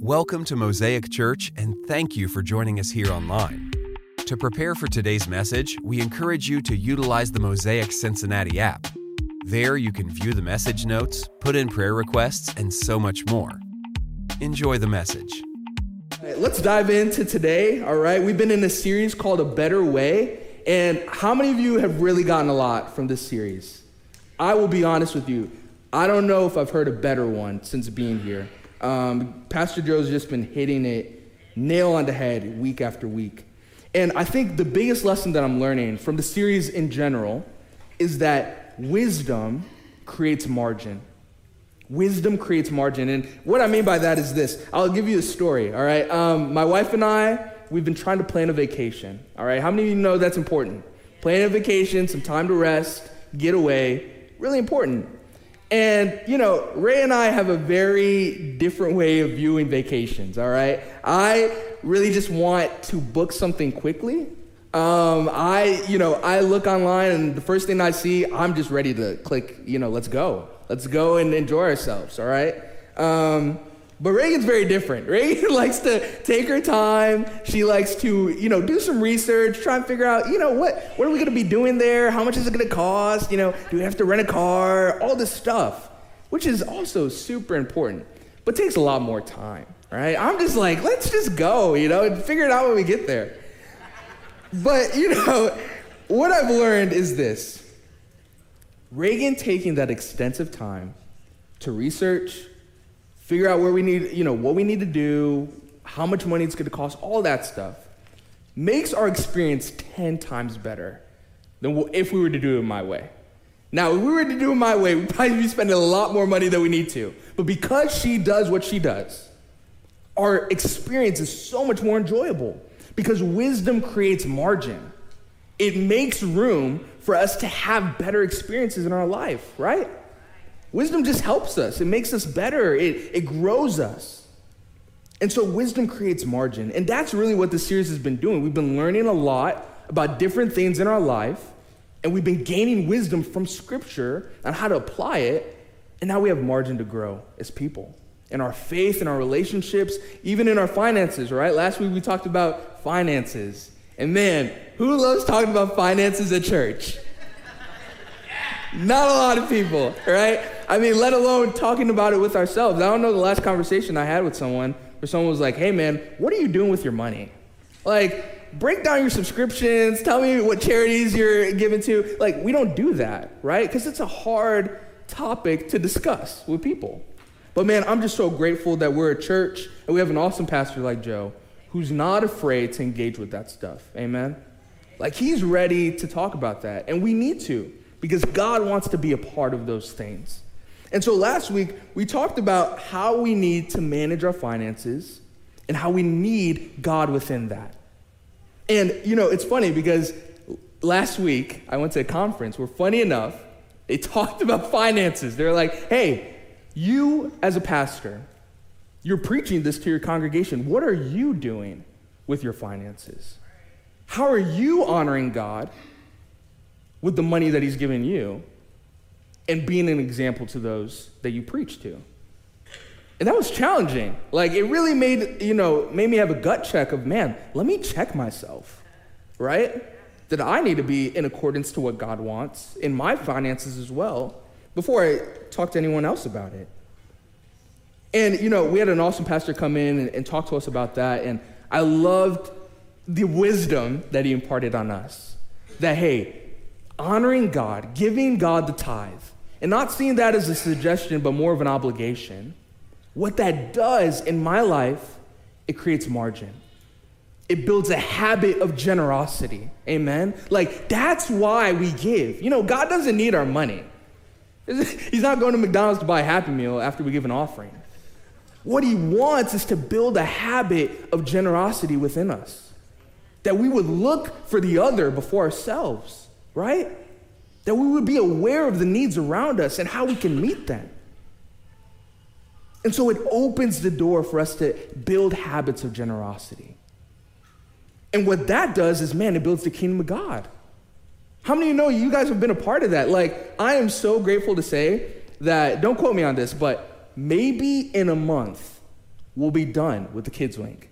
Welcome to Mosaic Church, and thank you for joining us here online. To prepare for today's message, we encourage you to utilize the Mosaic Cincinnati app. There, you can view the message notes, put in prayer requests, and so much more. Enjoy the message. let's dive into today, all right? We've been in a series called A Better Way, and how many of you have really gotten a lot from this series? I will be honest with you, I don't know if I've heard a better one since being here. Um, Pastor Joe's just been hitting it nail on the head week after week. And I think the biggest lesson that I'm learning from the series in general is that wisdom creates margin. Wisdom creates margin. And what I mean by that is this I'll give you a story, all right? Um, my wife and I, we've been trying to plan a vacation, all right? How many of you know that's important? Planning a vacation, some time to rest, get away, really important. And, you know, Ray and I have a very different way of viewing vacations, all right? I really just want to book something quickly. Um, I, you know, I look online and the first thing I see, I'm just ready to click, you know, let's go. Let's go and enjoy ourselves, all right? Um, but Reagan's very different. Reagan likes to take her time. She likes to, you know, do some research, try and figure out, you know, what, what are we going to be doing there? How much is it going to cost? You know, do we have to rent a car? All this stuff, which is also super important, but takes a lot more time, right? I'm just like, let's just go, you know, and figure it out when we get there. But, you know, what I've learned is this Reagan taking that extensive time to research, figure out where we need, you know, what we need to do, how much money it's going to cost, all that stuff, makes our experience 10 times better than if we were to do it my way. Now, if we were to do it my way, we'd probably be spending a lot more money than we need to. But because she does what she does, our experience is so much more enjoyable because wisdom creates margin. It makes room for us to have better experiences in our life, right? Wisdom just helps us, it makes us better, it, it grows us. And so, wisdom creates margin. And that's really what this series has been doing. We've been learning a lot about different things in our life, and we've been gaining wisdom from Scripture on how to apply it. And now we have margin to grow as people in our faith, in our relationships, even in our finances, right? Last week we talked about finances. And man, who loves talking about finances at church? Not a lot of people, right? I mean, let alone talking about it with ourselves. I don't know the last conversation I had with someone where someone was like, hey man, what are you doing with your money? Like, break down your subscriptions, tell me what charities you're giving to. Like, we don't do that, right? Because it's a hard topic to discuss with people. But man, I'm just so grateful that we're a church and we have an awesome pastor like Joe who's not afraid to engage with that stuff. Amen? Like, he's ready to talk about that, and we need to because God wants to be a part of those things. And so last week, we talked about how we need to manage our finances and how we need God within that. And, you know, it's funny because last week I went to a conference where, funny enough, they talked about finances. They're like, hey, you as a pastor, you're preaching this to your congregation. What are you doing with your finances? How are you honoring God with the money that He's given you and being an example to those that you preach to. And that was challenging. Like it really made, you know, made me have a gut check of, man, let me check myself. Right? That I need to be in accordance to what God wants in my finances as well before I talk to anyone else about it. And you know, we had an awesome pastor come in and, and talk to us about that and I loved the wisdom that he imparted on us. That hey, honoring God, giving God the tithe, and not seeing that as a suggestion, but more of an obligation, what that does in my life, it creates margin. It builds a habit of generosity. Amen? Like, that's why we give. You know, God doesn't need our money. He's not going to McDonald's to buy a Happy Meal after we give an offering. What He wants is to build a habit of generosity within us, that we would look for the other before ourselves right? That we would be aware of the needs around us and how we can meet them. And so it opens the door for us to build habits of generosity. And what that does is, man, it builds the kingdom of God. How many of you know you guys have been a part of that? Like, I am so grateful to say that, don't quote me on this, but maybe in a month, we'll be done with the kids' wing.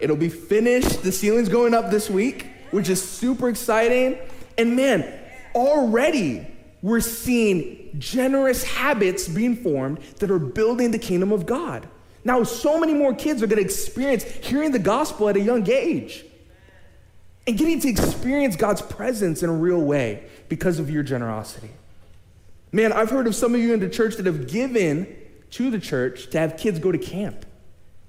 It'll be finished. The ceiling's going up this week, which is super exciting. And man, already we're seeing generous habits being formed that are building the kingdom of God. Now, so many more kids are going to experience hearing the gospel at a young age and getting to experience God's presence in a real way because of your generosity. Man, I've heard of some of you in the church that have given to the church to have kids go to camp.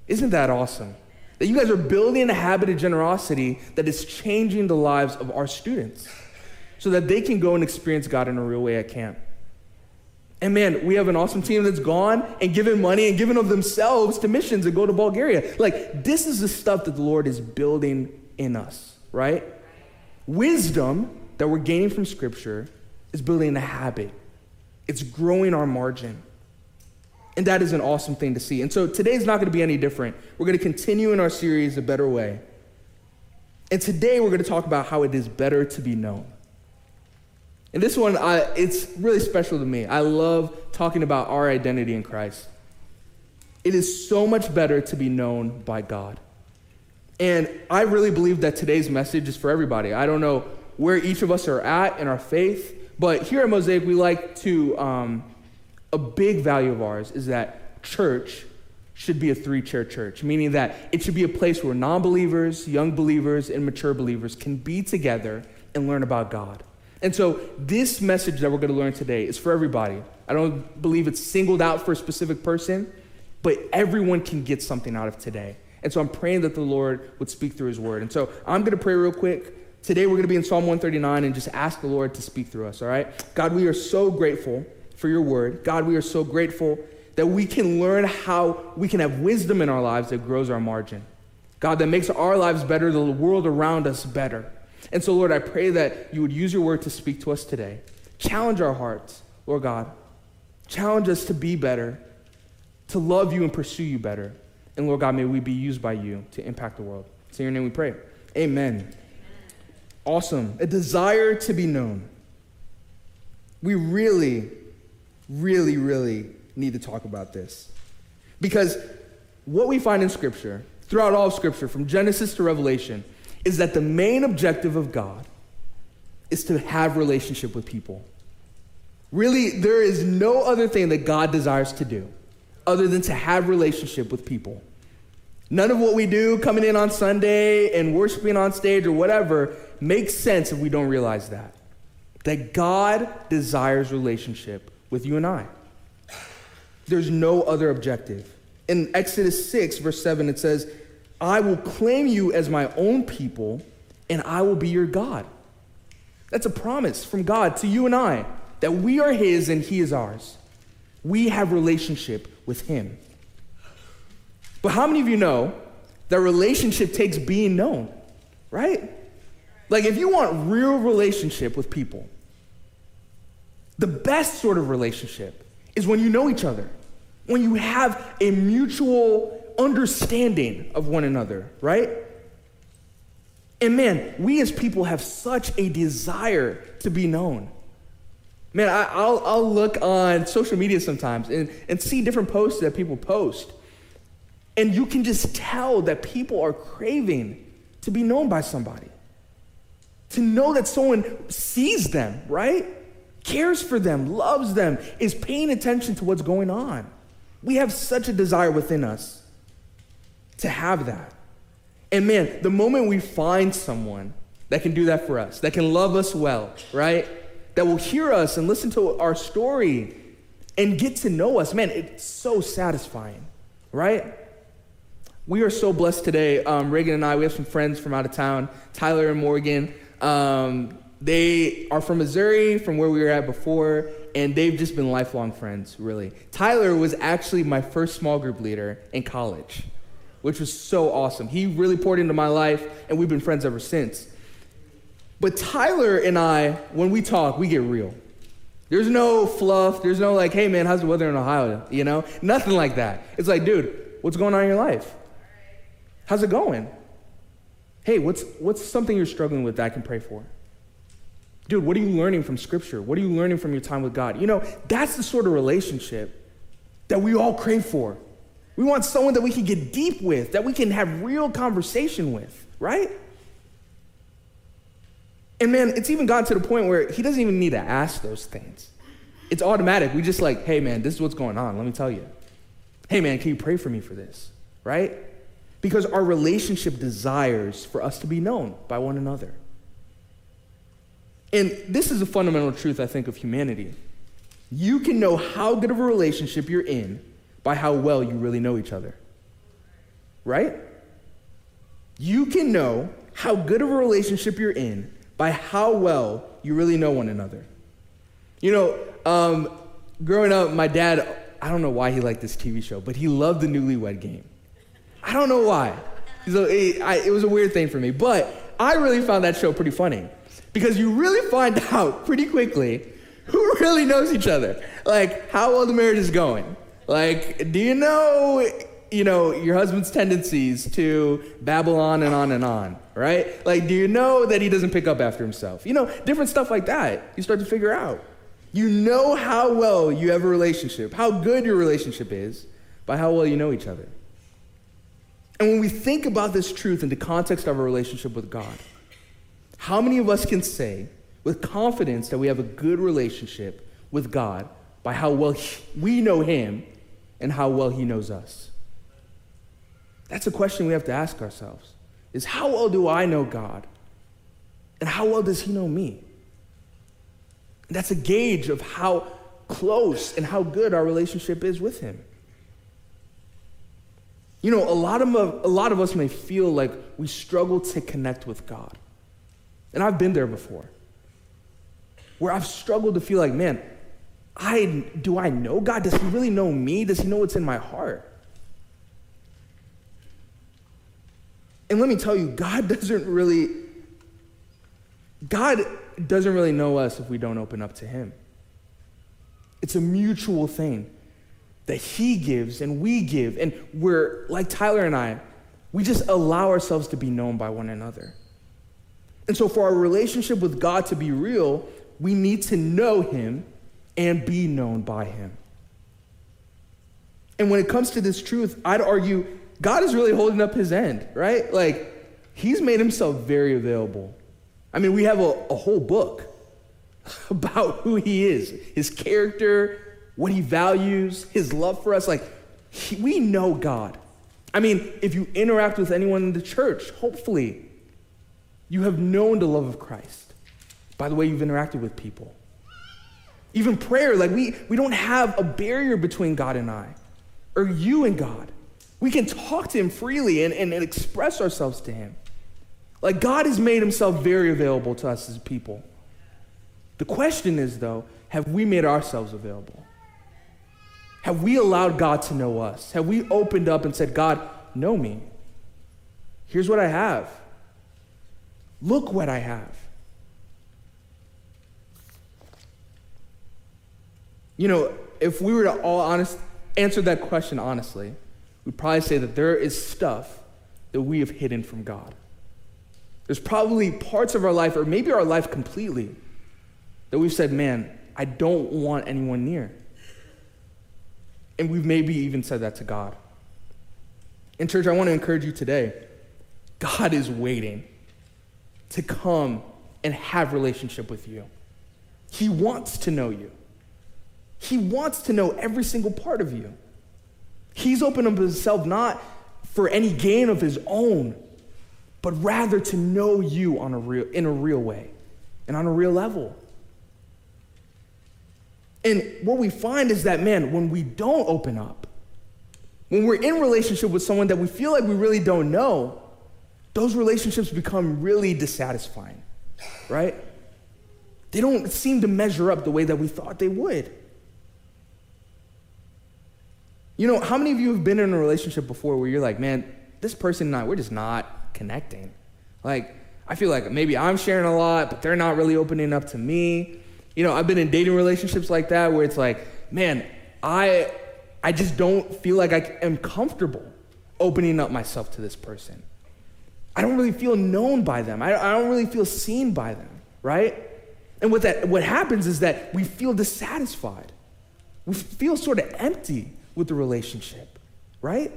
Isn't that awesome? That you guys are building a habit of generosity that is changing the lives of our students so that they can go and experience God in a real way at camp. And man, we have an awesome team that's gone and given money and given of themselves to missions and go to Bulgaria. Like, this is the stuff that the Lord is building in us, right? Wisdom that we're gaining from Scripture is building a habit, it's growing our margin. And that is an awesome thing to see. And so today's not going to be any different. We're going to continue in our series, A Better Way. And today we're going to talk about how it is better to be known. And this one, I, it's really special to me. I love talking about our identity in Christ. It is so much better to be known by God. And I really believe that today's message is for everybody. I don't know where each of us are at in our faith, but here at Mosaic, we like to, um, a big value of ours is that church should be a three chair church, meaning that it should be a place where non believers, young believers, and mature believers can be together and learn about God. And so, this message that we're going to learn today is for everybody. I don't believe it's singled out for a specific person, but everyone can get something out of today. And so, I'm praying that the Lord would speak through his word. And so, I'm going to pray real quick. Today, we're going to be in Psalm 139 and just ask the Lord to speak through us, all right? God, we are so grateful for your word. God, we are so grateful that we can learn how we can have wisdom in our lives that grows our margin. God, that makes our lives better, the world around us better. And so, Lord, I pray that you would use your word to speak to us today. Challenge our hearts, Lord God. Challenge us to be better, to love you and pursue you better. And Lord God, may we be used by you to impact the world. It's in your name we pray. Amen. Awesome. A desire to be known. We really, really, really need to talk about this. Because what we find in Scripture, throughout all of Scripture, from Genesis to Revelation, is that the main objective of God is to have relationship with people. Really, there is no other thing that God desires to do other than to have relationship with people. None of what we do coming in on Sunday and worshiping on stage or whatever makes sense if we don't realize that. That God desires relationship with you and I. There's no other objective. In Exodus 6, verse 7, it says, I will claim you as my own people, and I will be your God. That's a promise from God to you and I that we are His and He is ours. We have relationship with Him. But how many of you know that relationship takes being known, right? Like if you want real relationship with people, the best sort of relationship is when you know each other, when you have a mutual understanding of one another, right? And man, we as people have such a desire to be known. Man, I, will I'll look on social media sometimes and, and see different posts that people post. And you can just tell that people are craving to be known by somebody. To know that someone sees them, right? Cares for them, loves them, is paying attention to what's going on. We have such a desire within us to have that. And man, the moment we find someone that can do that for us, that can love us well, right? That will hear us and listen to our story and get to know us, man, it's so satisfying, right? We are so blessed today. Um, Reagan and I, we have some friends from out of town, Tyler and Morgan. Um, they are from Missouri, from where we were at before, and they've just been lifelong friends, really. Tyler was actually my first small group leader in college which was so awesome. He really poured into my life, and we've been friends ever since. But Tyler and I, when we talk, we get real. There's no fluff. There's no like, hey man, how's the weather in Ohio? You know, nothing like that. It's like, dude, what's going on in your life? How's it going? Hey, what's what's something you're struggling with that I can pray for? Dude, what are you learning from Scripture? What are you learning from your time with God? You know, that's the sort of relationship that we all crave for. We want someone that we can get deep with, that we can have real conversation with, right? And man, it's even gotten to the point where he doesn't even need to ask those things. It's automatic. We just like, hey man, this is what's going on. Let me tell you. Hey man, can you pray for me for this? Right? Because our relationship desires for us to be known by one another. And this is a fundamental truth, I think, of humanity. You can know how good of a relationship you're in by how well you really know each other. Right? You can know how good of a relationship you're in by how well you really know one another. You know, um, growing up, my dad, I don't know why he liked this TV show, but he loved the newlywed game. I don't know why. So it, I, it was a weird thing for me, but I really found that show pretty funny because you really find out pretty quickly who really knows each other. Like, how well the marriage is going. Like, do you know you know, your husband's tendencies to babble on and on and on, right? Like, do you know that he doesn't pick up after himself? You know, different stuff like that. You start to figure out. You know how well you have a relationship, how good your relationship is by how well you know each other. And when we think about this truth in the context of our relationship with God, how many of us can say with confidence that we have a good relationship with God by how well we know Him and how well He knows us? That's a question we have to ask ourselves. Is how well do I know God? And how well does he know me? And that's a gauge of how close and how good our relationship is with him. You know, a lot of, a lot of us may feel like we struggle to connect with God. And I've been there before. Where I've struggled to feel like, man, I do I know God? Does he really know me? Does he know what's in my heart? And let me tell you, God doesn't really, God doesn't really know us if we don't open up to Him. It's a mutual thing that He gives and we give. And we're, like Tyler and I, we just allow ourselves to be known by one another. And so, for our relationship with God to be real, we need to know Him and be known by Him. And when it comes to this truth, I'd argue God is really holding up his end, right? Like, he's made himself very available. I mean, we have a, a whole book about who he is, his character, what he values, his love for us. Like, he, we know God. I mean, if you interact with anyone in the church, hopefully you have known the love of Christ by the way you've interacted with people. Even prayer, like we, we don't have a barrier between God and I, or you and God. We can talk to him freely and, and, and express ourselves to him. Like God has made himself very available to us as people. The question is, though, have we made ourselves available? Have we allowed God to know us? Have we opened up and said, God, know me? Here's what I have. Look what I have. You know, if we were to all honest answer that question honestly, we'd probably say that there is stuff that we have hidden from God. There's probably parts of our life, or maybe our life completely, that we've said, man, I don't want anyone near. And we've maybe even said that to God. In church, I want to encourage you today God is waiting to come and have relationship with you. He wants to know you. He wants to know every single part of you. He's opened up himself not for any gain of his own, but rather to know you on a real, in a real way and on a real level. And what we find is that, man, when we don't open up, when we're in relationship with someone that we feel like we really don't know, those relationships become really dissatisfying, right? They don't seem to measure up the way that we thought they would. You know, how many of you have been in a relationship before where you're like, man, this person and I, we're just not connecting? Like, I feel like maybe I'm sharing a lot, but they're not really opening up to me. You know, I've been in dating relationships like that where it's like, man, I I just don't feel like I am comfortable opening up myself to this person. I don't really feel known by them. I, I don't really feel seen by them, right? And what that what happens is that we feel dissatisfied. We feel sort of empty with the relationship. right?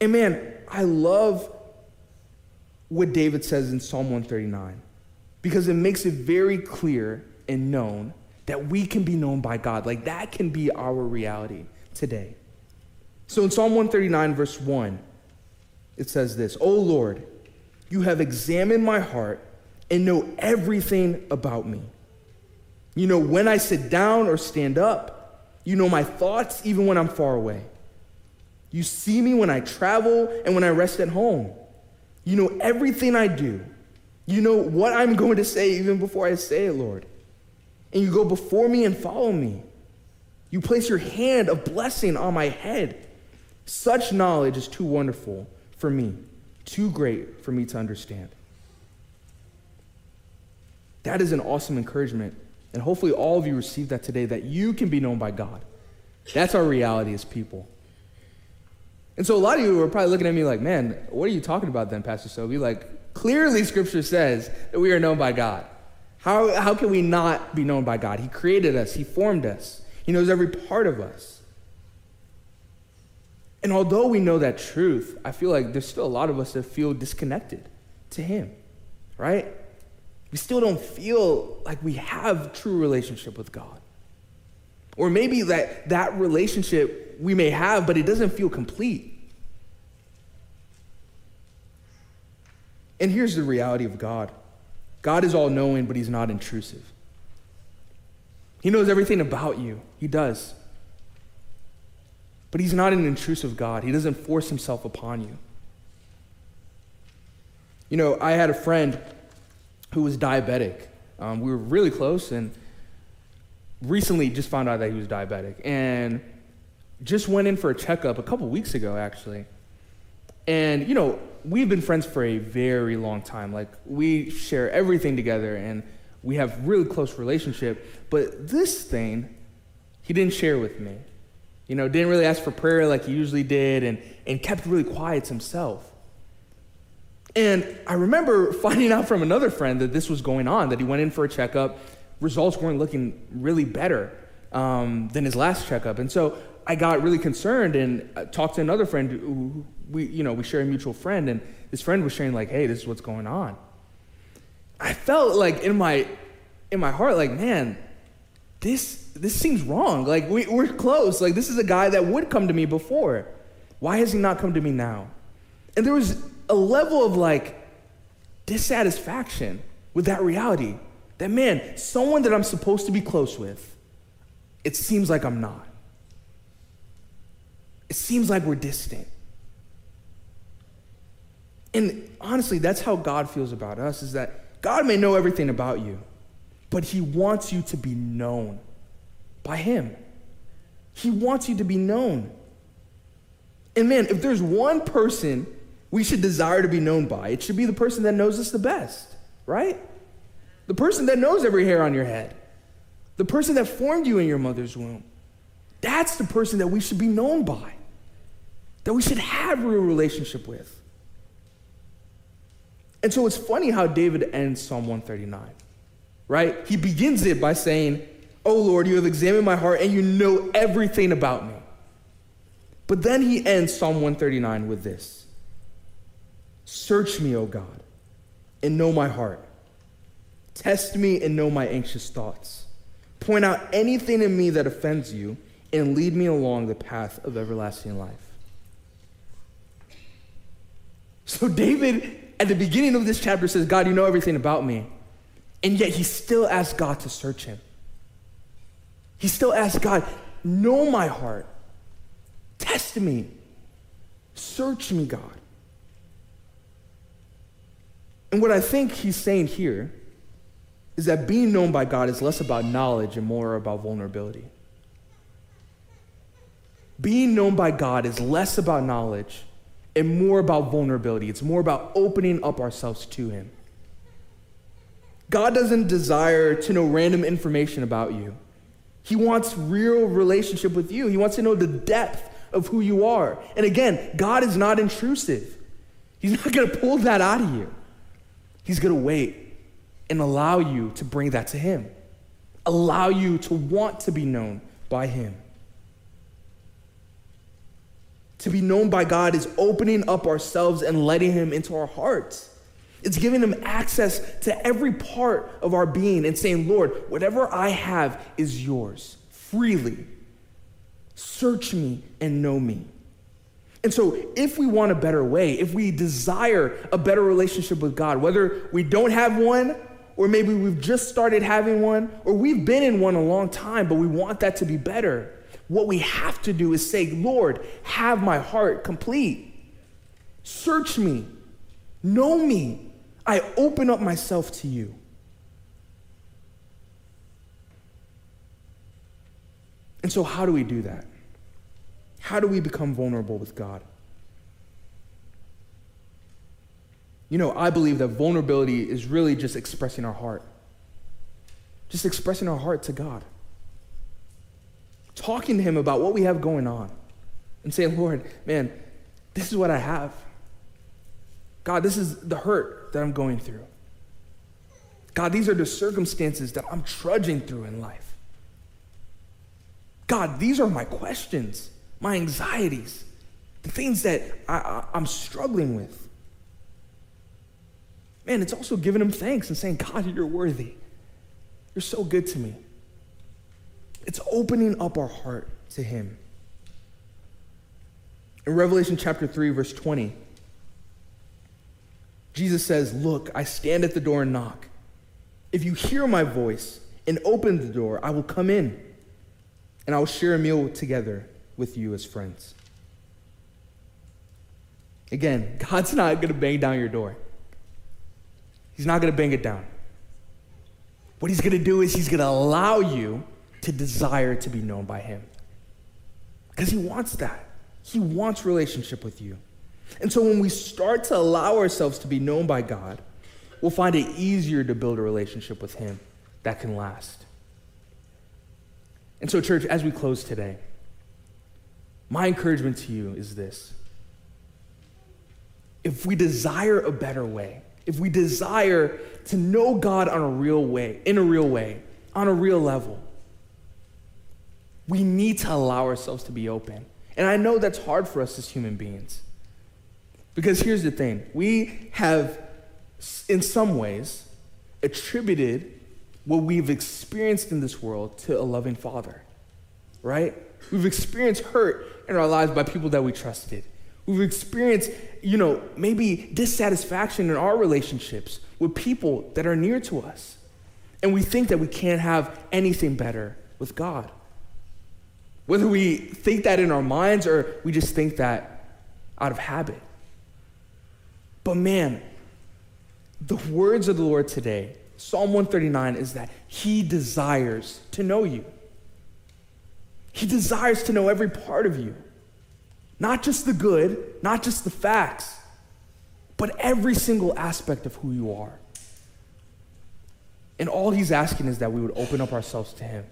And man, I love what David says in Psalm 139 because it makes it very clear and known that we can be known by God. Like that can be our reality today. So in Psalm 139, verse 1, it says this O Lord, you have examined my heart and know everything about me. You know when I sit down or stand up. You know my thoughts even when I'm far away. You see me when I travel and when I rest at home. You know everything I do. You know what I'm going to say even before I say it, Lord. And you go before me and follow me. You place your hand of blessing on my head. Such knowledge is too wonderful for me, too great for me to understand. That is an awesome encouragement. And hopefully, all of you receive that today that you can be known by God. That's our reality as people. And so, a lot of you are probably looking at me like, man, what are you talking about then, Pastor Sobe? Like, clearly, Scripture says that we are known by God. How, how can we not be known by God? He created us, He formed us, He knows every part of us. And although we know that truth, I feel like there's still a lot of us that feel disconnected to Him, right? We still don't feel like we have true relationship with God. Or maybe that that relationship we may have, but it doesn't feel complete. And here's the reality of God God is all knowing, but He's not intrusive. He knows everything about you, He does. But He's not an intrusive God, He doesn't force Himself upon you. You know, I had a friend who was diabetic. Um, we were really close and recently just found out that he was diabetic and just went in for a checkup a couple weeks ago, actually. And, you know, we've been friends for a very long time. Like, we share everything together and we have really close relationship. But this thing, he didn't share with me. You know, didn't really ask for prayer like he usually did and, and kept really quiet himself. And I remember finding out from another friend that this was going on, that he went in for a checkup. Results weren't looking really better um, than his last checkup. And so I got really concerned and uh, talked to another friend who we, you know, we share a mutual friend, and this friend was sharing like, "Hey, this is what's going on." I felt like in my, in my heart, like, man, this this seems wrong. Like we, we're close. Like this is a guy that would come to me before. Why has he not come to me now? And there was a level of like dissatisfaction with that reality. That man, someone that I'm supposed to be close with, it seems like I'm not. It seems like we're distant. And honestly, that's how God feels about us is that God may know everything about you, but he wants you to be known by him. He wants you to be known. And man, if there's one person we should desire to be known by, it should be the person that knows us the best, right? The person that knows every hair on your head, the person that formed you in your mother's womb. That's the person that we should be known by that we should have a real relationship with. And so it's funny how David ends Psalm 139, right? He begins it by saying, Oh Lord, you have examined my heart and you know everything about me. But then he ends Psalm 139 with this Search me, O God, and know my heart. Test me and know my anxious thoughts. Point out anything in me that offends you and lead me along the path of everlasting life. So David, at the beginning of this chapter, says, God, you know everything about me. And yet he still asks God to search him. He still asks God, know my heart. Test me. Search me, God. And what I think he's saying here is that being known by God is less about knowledge and more about vulnerability. Being known by God is less about knowledge and more about vulnerability. It's more about opening up ourselves to Him. God doesn't desire to know random information about you. He wants real relationship with you. He wants to know the depth of who you are. And again, God is not intrusive. He's not going to pull that out of you. He's going to wait and allow you to bring that to Him. Allow you to want to be known by Him. To be known by God is opening up ourselves and letting Him into our hearts. It's giving Him access to every part of our being and saying, Lord, whatever I have is yours freely. Search me and know me. And so, if we want a better way, if we desire a better relationship with God, whether we don't have one, or maybe we've just started having one, or we've been in one a long time, but we want that to be better, what we have to do is say, Lord, have my heart complete. Search me, know me. I open up myself to you. And so, how do we do that? How do we become vulnerable with God? You know, I believe that vulnerability is really just expressing our heart, just expressing our heart to God, talking to Him about what we have going on, and saying, Lord, man, this is what I have. God, this is the hurt that I'm going through. God, these are the circumstances that I'm trudging through in life. God, these are my questions, my anxieties, the things that I, am struggling with. Man, it's also giving him thanks and saying, God, you're worthy. You're so good to me. It's opening up our heart to him. In Revelation chapter 3, verse 20, Jesus says, Look, I stand at the door and knock. If you hear my voice and open the door, I will come in and I will share a meal together with you as friends. Again, God's not going to bang down your door. He's not going to bang it down. What he's going to do is he's going to allow you to desire to be known by him. Because he wants that. He wants relationship with you. And so when we start to allow ourselves to be known by God, we'll find it easier to build a relationship with him that can last. And so, church, as we close today, my encouragement to you is this. If we desire a better way, if we desire to know God on a real way, in a real way, on a real level, we need to allow ourselves to be open. And I know that's hard for us as human beings. Because here's the thing we have, in some ways, attributed what we've experienced in this world to a loving father, right? We've experienced hurt in our lives by people that we trusted. We've experienced, you know, maybe dissatisfaction in our relationships with people that are near to us. And we think that we can't have anything better with God. Whether we think that in our minds or we just think that out of habit. But man, the words of the Lord today Psalm 139 is that He desires to know you. He desires to know every part of you. Not just the good, not just the facts, but every single aspect of who you are. And all He's asking is that we would open up ourselves to Him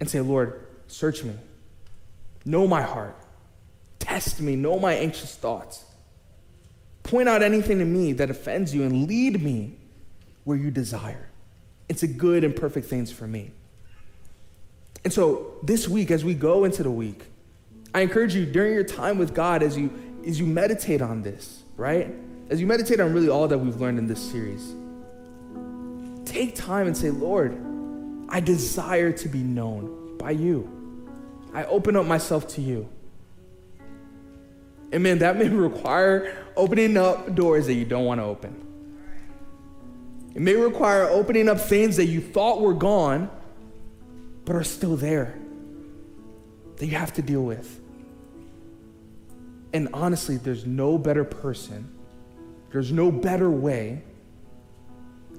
and say, Lord, search me, know my heart, test me, know my anxious thoughts. Point out anything to me that offends you and lead me where you desire. It's a good and perfect things for me. And so this week, as we go into the week, I encourage you during your time with God as you as you meditate on this, right? As you meditate on really all that we've learned in this series, take time and say, Lord, I desire to be known by you. I open up myself to you. And man, that may require opening up doors that you don't want to open. It may require opening up things that you thought were gone, but are still there that you have to deal with. And honestly, there's no better person, there's no better way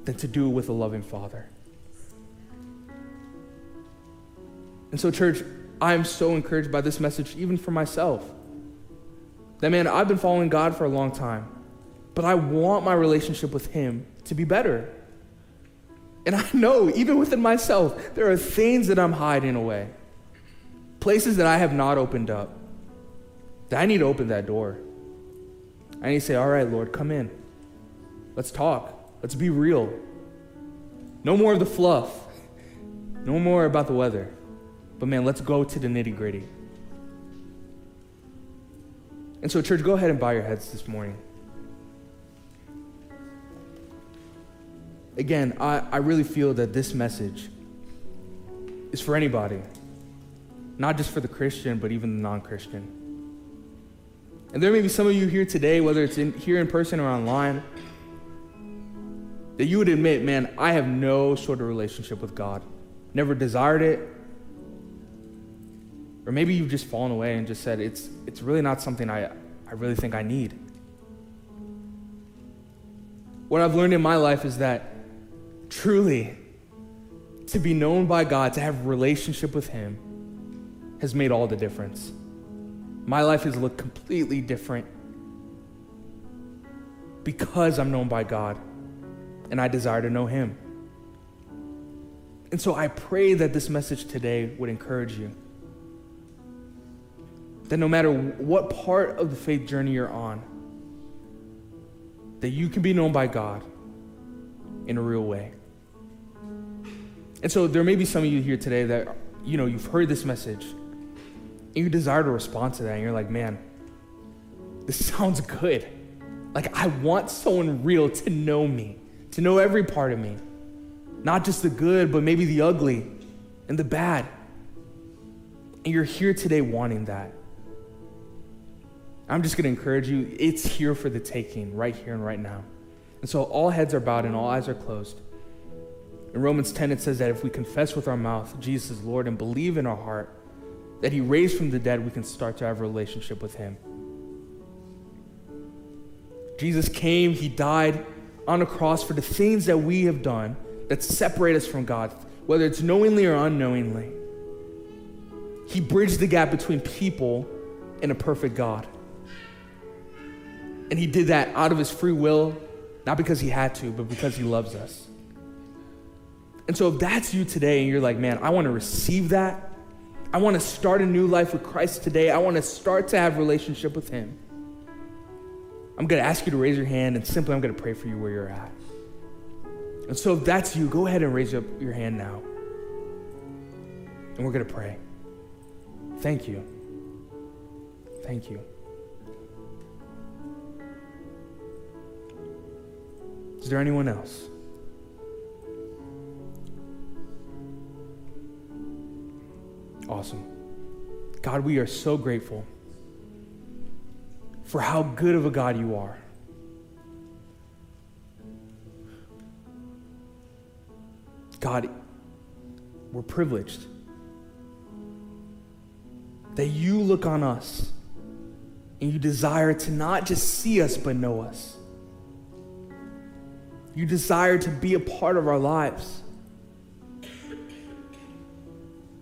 than to do it with a loving Father. And so, church, I'm so encouraged by this message, even for myself. That man, I've been following God for a long time, but I want my relationship with Him to be better. And I know, even within myself, there are things that I'm hiding away, places that I have not opened up. That I need to open that door. I need to say, All right, Lord, come in. Let's talk. Let's be real. No more of the fluff. No more about the weather. But man, let's go to the nitty gritty. And so, church, go ahead and bow your heads this morning. Again, I, I really feel that this message is for anybody, not just for the Christian, but even the non Christian. And there may be some of you here today, whether it's in, here in person or online, that you would admit, man, I have no sort of relationship with God. Never desired it. Or maybe you've just fallen away and just said, it's, it's really not something I, I really think I need. What I've learned in my life is that truly, to be known by God, to have a relationship with Him, has made all the difference. My life has looked completely different because I'm known by God and I desire to know Him. And so I pray that this message today would encourage you. That no matter what part of the faith journey you're on, that you can be known by God in a real way. And so there may be some of you here today that, you know, you've heard this message and you desire to respond to that and you're like, man, this sounds good. Like, I want someone real to know me, to know every part of me, not just the good, but maybe the ugly and the bad. And you're here today wanting that. I'm just going to encourage you, it's here for the taking, right here and right now. And so all heads are bowed and all eyes are closed. In Romans 10, it says that if we confess with our mouth Jesus is Lord and believe in our heart that He raised from the dead, we can start to have a relationship with Him. Jesus came, He died on a cross for the things that we have done that separate us from God, whether it's knowingly or unknowingly. He bridged the gap between people and a perfect God. And He did that out of His free will, not because He had to, but because He loves us. And so, if that's you today and you're like, man, I want to receive that, I want to start a new life with Christ today, I want to start to have relationship with Him. I'm going to ask you to raise your hand and simply I'm going to pray for you where you're at. And so, if that's you, go ahead and raise up your hand now. And we're going to pray. Thank you. Thank you. Is there anyone else? Awesome. God, we are so grateful for how good of a God you are. God, we're privileged that you look on us and you desire to not just see us, but know us. You desire to be a part of our lives.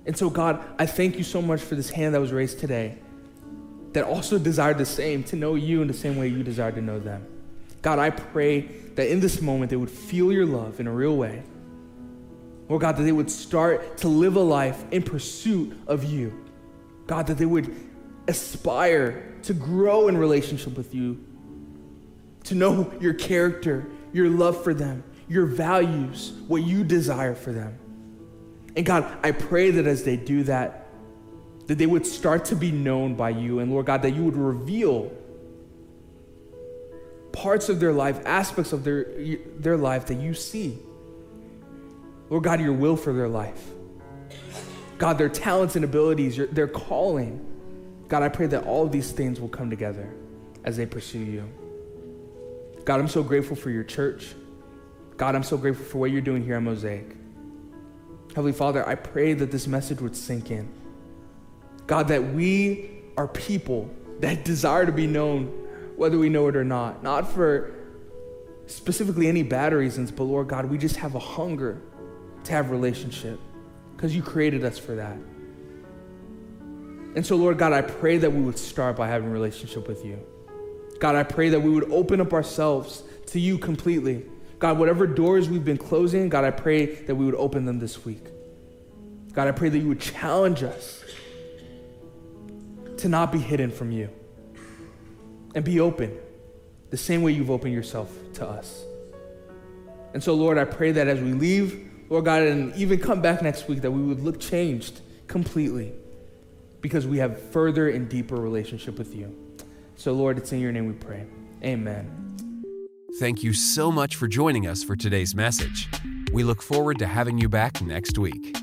And so, God, I thank you so much for this hand that was raised today that also desired the same, to know you in the same way you desire to know them. God, I pray that in this moment they would feel your love in a real way. Lord God, that they would start to live a life in pursuit of you. God, that they would aspire to grow in relationship with you, to know your character, your love for them, your values, what you desire for them. And God, I pray that as they do that, that they would start to be known by you. And Lord God, that you would reveal parts of their life, aspects of their, their life that you see. Lord God, your will for their life. God, their talents and abilities, your, their calling. God, I pray that all of these things will come together as they pursue you. God, I'm so grateful for your church. God, I'm so grateful for what you're doing here at Mosaic. Heavenly Father, I pray that this message would sink in. God, that we are people that desire to be known, whether we know it or not. Not for specifically any bad reasons, but Lord God, we just have a hunger to have relationship because you created us for that. And so, Lord God, I pray that we would start by having relationship with you. God, I pray that we would open up ourselves to you completely God, whatever doors we've been closing, God, I pray that we would open them this week. God, I pray that you would challenge us to not be hidden from you and be open the same way you've opened yourself to us. And so, Lord, I pray that as we leave, Lord God, and even come back next week, that we would look changed completely because we have further and deeper relationship with you. So, Lord, it's in your name we pray. Amen. Thank you so much for joining us for today's message. We look forward to having you back next week.